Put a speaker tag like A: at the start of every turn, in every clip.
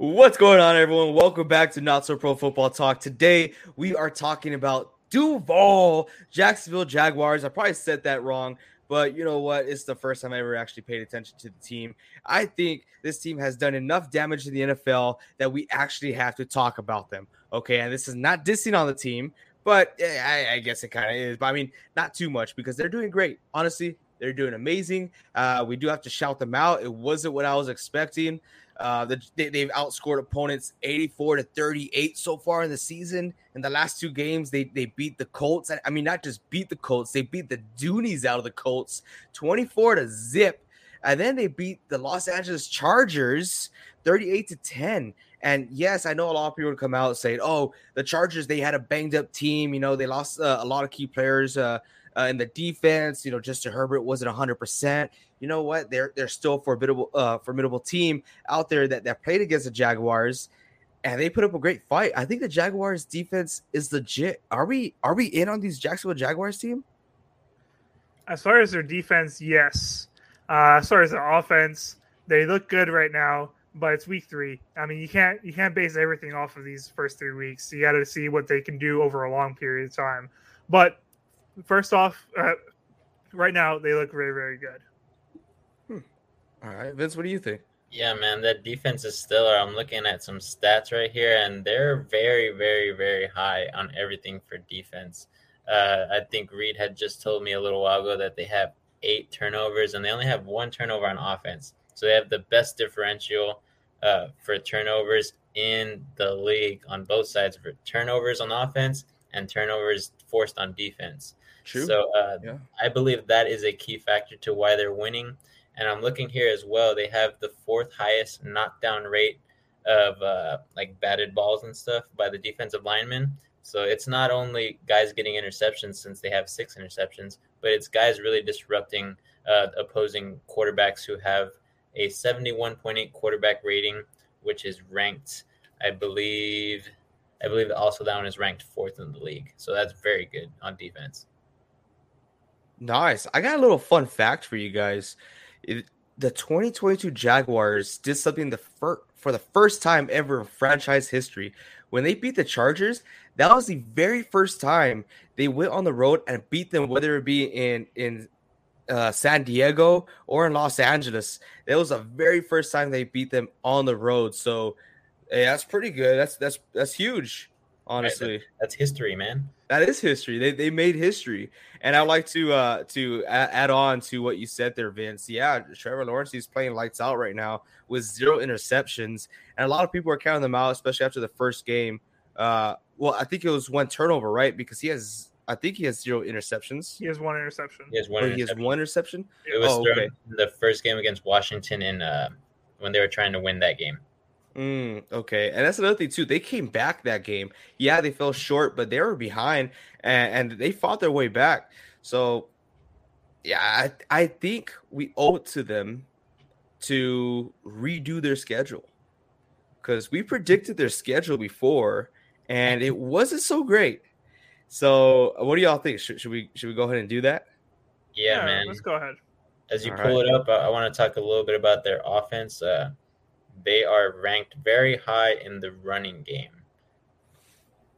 A: What's going on, everyone? Welcome back to Not So Pro Football Talk. Today, we are talking about Duval, Jacksonville Jaguars. I probably said that wrong, but you know what? It's the first time I ever actually paid attention to the team. I think this team has done enough damage to the NFL that we actually have to talk about them. Okay, and this is not dissing on the team, but eh, I, I guess it kind of is. But I mean, not too much because they're doing great. Honestly, they're doing amazing. Uh, we do have to shout them out. It wasn't what I was expecting. Uh, the, they, have outscored opponents 84 to 38 so far in the season. In the last two games, they they beat the Colts. I mean, not just beat the Colts, they beat the Doonies out of the Colts 24 to zip. And then they beat the Los Angeles Chargers 38 to 10. And yes, I know a lot of people would come out saying, "Oh, the Chargers they had a banged up team. You know, they lost uh, a lot of key players uh, uh, in the defense. You know, Justin Herbert wasn't 100. percent You know what? They're they're still formidable uh, formidable team out there that that played against the Jaguars." And they put up a great fight. I think the Jaguars defense is legit. Are we are we in on these Jacksonville Jaguars team?
B: As far as their defense, yes. Uh, as far as their offense, they look good right now but it's week three. I mean, you can't you can't base everything off of these first three weeks. You got to see what they can do over a long period of time. But first off, uh, right now they look very very good.
A: Hmm. All right, Vince, what do you think?
C: Yeah, man, that defense is stellar. I'm looking at some stats right here, and they're very, very, very high on everything for defense. Uh, I think Reed had just told me a little while ago that they have eight turnovers, and they only have one turnover on offense. So they have the best differential uh, for turnovers in the league on both sides for turnovers on offense and turnovers forced on defense. True. So uh, yeah. I believe that is a key factor to why they're winning. And I'm looking here as well. They have the fourth highest knockdown rate of uh, like batted balls and stuff by the defensive linemen. So it's not only guys getting interceptions since they have six interceptions, but it's guys really disrupting uh, opposing quarterbacks who have a 71.8 quarterback rating, which is ranked, I believe, I believe also that one is ranked fourth in the league. So that's very good on defense.
A: Nice. I got a little fun fact for you guys. It, the 2022 Jaguars did something the fir- for the first time ever in franchise history. When they beat the Chargers, that was the very first time they went on the road and beat them, whether it be in in uh, San Diego or in Los Angeles. That was the very first time they beat them on the road. So hey, that's pretty good. That's that's that's huge. Honestly, right,
C: that's history, man.
A: That is history. They, they made history, and I'd like to uh to add, add on to what you said there, Vince. Yeah, Trevor Lawrence he's playing lights out right now with zero interceptions, and a lot of people are counting them out, especially after the first game. Uh, well, I think it was one turnover, right? Because he has I think he has zero interceptions.
B: He has one interception.
C: He has one.
A: He has one interception.
C: It was oh, okay. the first game against Washington in uh, when they were trying to win that game.
A: Mm, okay, and that's another thing too. They came back that game. Yeah, they fell short, but they were behind, and, and they fought their way back. So, yeah, I, I think we owe it to them to redo their schedule because we predicted their schedule before, and it wasn't so great. So, what do y'all think? Should, should we should we go ahead and do that?
C: Yeah, yeah man.
B: Let's go ahead.
C: As you All pull right. it up, I, I want to talk a little bit about their offense. Uh, they are ranked very high in the running game.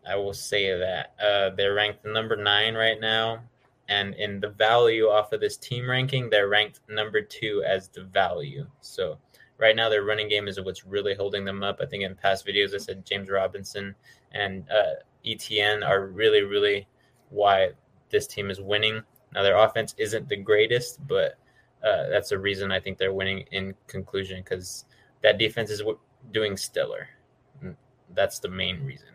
C: I will say that uh, they're ranked number nine right now, and in the value off of this team ranking, they're ranked number two as the value. So right now, their running game is what's really holding them up. I think in past videos, I said James Robinson and uh, Etienne are really, really why this team is winning. Now, their offense isn't the greatest, but uh, that's the reason I think they're winning in conclusion because that defense is doing stellar. That's the main reason.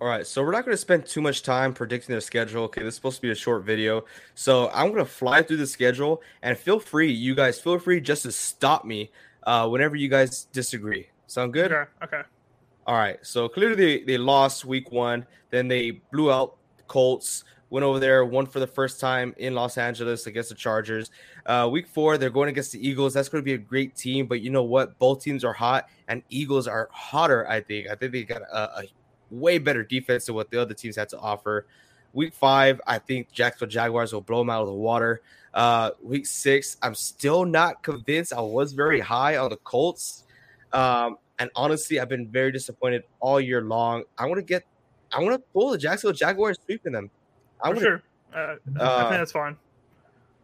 A: All right, so we're not going to spend too much time predicting their schedule. Okay, this is supposed to be a short video, so I'm going to fly through the schedule, and feel free, you guys, feel free just to stop me uh, whenever you guys disagree. Sound good?
B: Okay. Okay.
A: All right. So clearly they, they lost week one. Then they blew out the Colts, went over there, won for the first time in Los Angeles against the Chargers. Uh, week four, they're going against the Eagles. That's going to be a great team. But you know what? Both teams are hot, and Eagles are hotter, I think. I think they got a, a way better defense than what the other teams had to offer. Week five, I think Jacksonville Jaguars will blow them out of the water. Uh, week six, I'm still not convinced. I was very high on the Colts. Um, and honestly, I've been very disappointed all year long. I want to get, I want to pull the Jacksonville Jaguars sweeping them.
B: I
A: wanna,
B: sure. Uh, I
A: Uh,
B: think that's fine.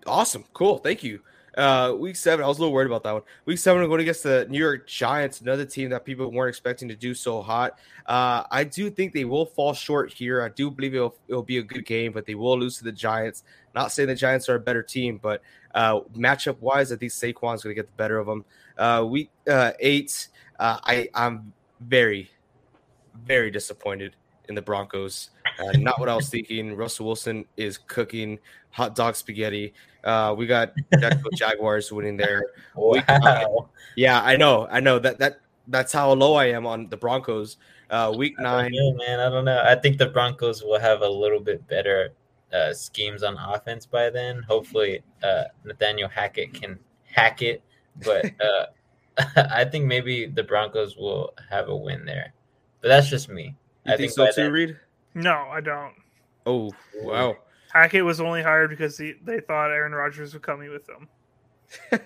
A: Awesome, cool, thank you. Uh, week seven, I was a little worried about that one. Week seven, we're going against the New York Giants, another team that people weren't expecting to do so hot. Uh, I do think they will fall short here. I do believe it'll, it'll be a good game, but they will lose to the Giants. Not saying the Giants are a better team, but uh, matchup wise, I think Saquon's going to get the better of them. Uh, week uh, eight, uh, I I'm very, very disappointed in the Broncos. Uh, not what I was thinking. Russell Wilson is cooking hot dog spaghetti. Uh, we got Jacksonville Jaguars winning there. Week
C: Wow.
A: Yeah, I know, I know that that that's how low I am on the Broncos. Uh, week nine,
C: know, man. I don't know. I think the Broncos will have a little bit better uh, schemes on offense by then. Hopefully, uh, Nathaniel Hackett can hack it, but uh, I think maybe the Broncos will have a win there. But that's just me.
A: you
C: I
A: think,
C: think
A: so too,
C: then-
A: Reed?
B: No, I don't.
A: Oh, wow.
B: Hackett was only hired because he, they thought Aaron Rodgers would come with them.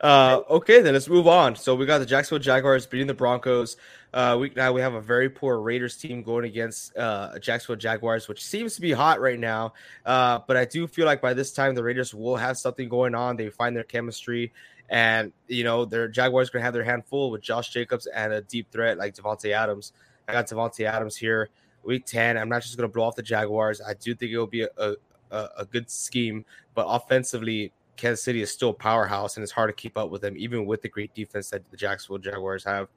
A: Uh, okay, then let's move on. So we got the Jacksonville Jaguars beating the Broncos. Uh, week now we have a very poor Raiders team going against uh, Jacksonville Jaguars, which seems to be hot right now. Uh, but I do feel like by this time the Raiders will have something going on. They find their chemistry, and you know their Jaguars going to have their hand full with Josh Jacobs and a deep threat like Davante Adams. I got Davante Adams here. Week ten, I'm not just going to blow off the Jaguars. I do think it will be a, a, a good scheme, but offensively, Kansas City is still a powerhouse, and it's hard to keep up with them, even with the great defense that the Jacksonville Jaguars have.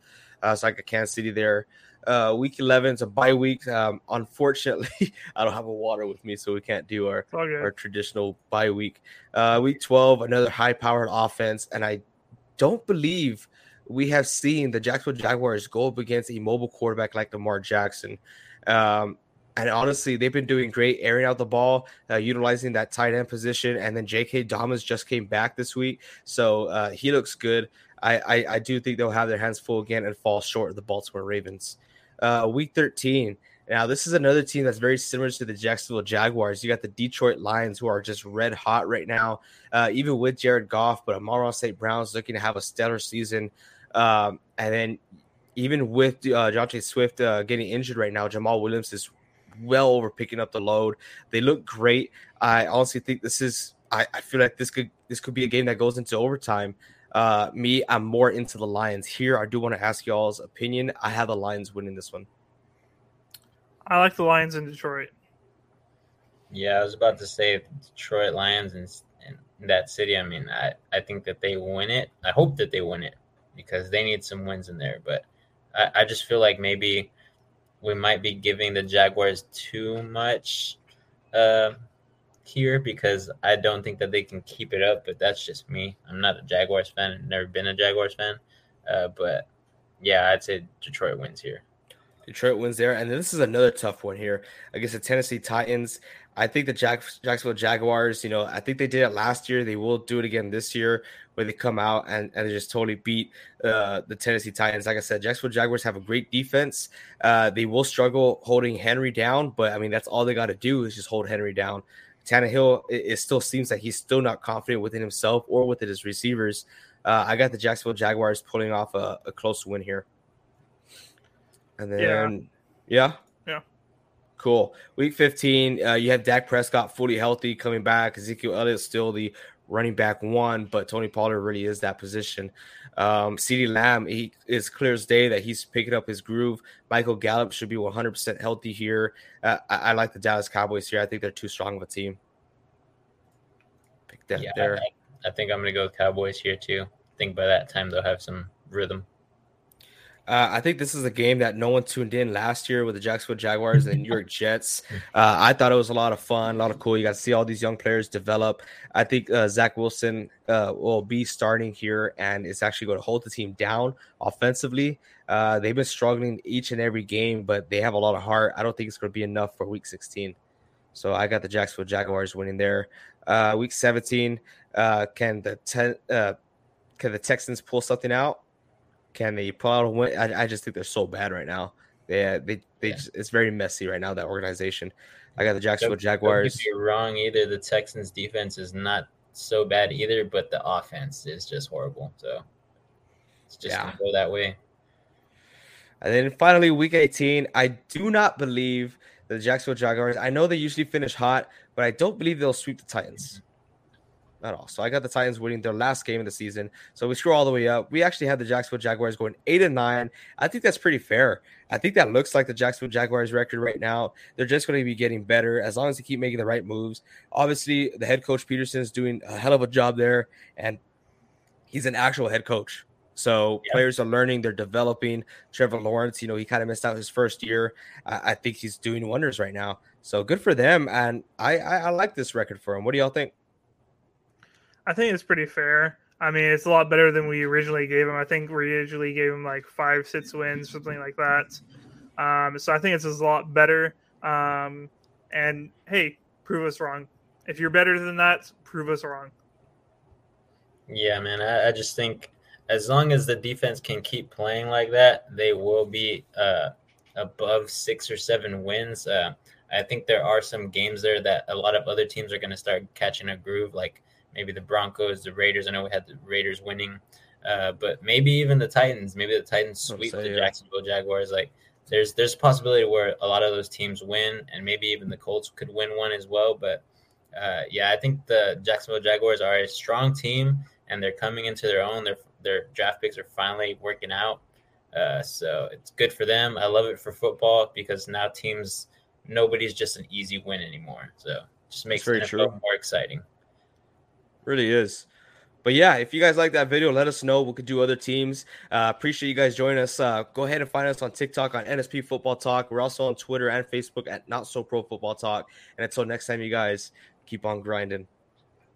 A: Uh, so I got Kansas City there. Uh, week 11 is a bye week. Um, unfortunately, I don't have a water with me, so we can't do our,
B: good.
A: our traditional bye week. Uh, week 12, another high powered offense, and I don't believe we have seen the Jacksonville Jaguars go up against a mobile quarterback like Lamar Jackson. Um, and honestly, they've been doing great airing out the ball, uh, utilizing that tight end position. And then J.K. Dobbins just came back this week, so uh, he looks good. I, I, I do think they'll have their hands full again and fall short of the Baltimore Ravens. Uh, week 13. Now, this is another team that's very similar to the Jacksonville Jaguars. You got the Detroit Lions, who are just red hot right now, uh, even with Jared Goff. But Amon-Ra St. Brown's looking to have a stellar season. Um, and then even with uh, D'Andre Swift uh, getting injured right now, Jamaal Williams is well over picking up the load. They look great. I honestly think this is. I, I feel like this could this could be a game that goes into overtime. Uh, me, I'm more into the Lions here. I do want to ask y'all's opinion. I have the Lions winning this one.
B: I like the Lions in Detroit.
C: Yeah, I was about to say Detroit Lions and in that city. I mean, I, I think that they win it. I hope that they win it because they need some wins in there. But I, I just feel like maybe we might be giving the Jaguars too much uh, here because I don't think that they can keep it up. But that's just me. I'm not a Jaguars fan. Never been a Jaguars fan. Uh, but yeah, I'd say Detroit wins here.
A: Detroit wins there, and this is another tough one here against the Tennessee Titans. I think the Jack, Jacksonville Jaguars, you know, I think they did it last year. They will do it again this year, where they come out and, and they just totally beat uh, the Tennessee Titans. Like I said, Jacksonville Jaguars have a great defense. Uh, they will struggle holding Henry down, but I mean, that's all they got to do is just hold Henry down. Tannehill, it, it still seems like he's still not confident within himself or within his receivers. Uh, I got the Jacksonville Jaguars pulling off a, a close win here. And then,
B: Yeah.
A: yeah,
B: Yeah.
A: cool. Week 15, uh, you have Dak Prescott fully healthy coming back. Ezekiel Elliott still the running back one, but Tony Pollard really is that position. Um, CeeDee Lamb, he is clear as day that he's picking up his groove. Michael Gallup should be 100% healthy here. Uh, I, I like the Dallas Cowboys here. I think they're too strong of a team. Pick that
C: Yeah,
A: there.
C: I, I think I'm going to go with Cowboys here too. I think by that time they'll have some rhythm.
A: Uh, I think this is a game that no one tuned in last year with the Jacksonville Jaguars and the New York Jets. Uh, I thought it was a lot of fun, a lot of cool. You got to see all these young players develop. I think uh, Zach Wilson uh, will be starting here and is actually going to hold the team down offensively. Uh, they've been struggling each and every game, but they have a lot of heart. I don't think it's going to be enough for Week 16. So I got the Jacksonville Jaguars winning there. Uh, week 17, uh, can the ten, can the Texans pull something out? Can they pull out a win? I, I just think they're so bad right now. They uh, they they
C: Yeah.
A: just, it's very messy right now that organization. I got the
C: Don't-
A: Jacksonville
C: don't
A: Jaguars.
C: get me wrong either. The Texans defense is not so bad either, but the offense is just horrible. So it's just
A: Yeah.
C: gonna go that way.
A: And then finally, week 18, I do not believe the Jacksonville Jaguars. I know they usually finish hot, but I don't believe they'll sweep the Titans mm-hmm. At all. So I got the Titans winning their last game of the season. So we scroll all the way up. We actually had the Jacksonville Jaguars going eight and nine. I think that's pretty fair. I think that looks like the Jacksonville Jaguars record right now. They're just going to be getting better as long as they keep making the right moves. Obviously, the head coach Pederson is doing a hell of a job there, and he's an actual head coach. So yeah. players are learning, they're developing. Trevor Lawrence, you know, he kind of missed out his first year. I, I think he's doing wonders right now. So good for them, and I, I, I like this record for him. What do y'all think?
B: I think it's pretty fair. I mean, it's a lot better than we originally gave him. I think we originally gave him like five, six wins, something like that. Um, so I think it's a lot better. Um, and hey, prove us wrong. If you're better than that, prove us wrong.
C: Yeah, man. I, I just think as long as the defense can keep playing like that, they will be uh, above six or seven wins. Uh, I think there are some games there that a lot of other teams are going to start catching a groove, like maybe the Broncos, the Raiders. I know we had the Raiders winning, uh, but maybe even the Titans. Maybe the Titans sweep say, the yeah. Jacksonville Jaguars. Like there's there's a possibility where a lot of those teams win, and maybe even the Colts could win one as well. But uh, yeah, I think the Jacksonville Jaguars are a strong team, and they're coming into their own. Their their draft picks are finally working out. Uh, so it's good for them. I love it for football because now teams nobody's just an easy win anymore. So just makes it more exciting.
A: Really is. But yeah, if you guys like that video, let us know. We could do other teams. Uh, appreciate you guys joining us. Uh, go ahead and find us on TikTok on NSP Football Talk. We're also on Twitter and Facebook at Not So Pro Football Talk. And until next time, you guys keep on grinding.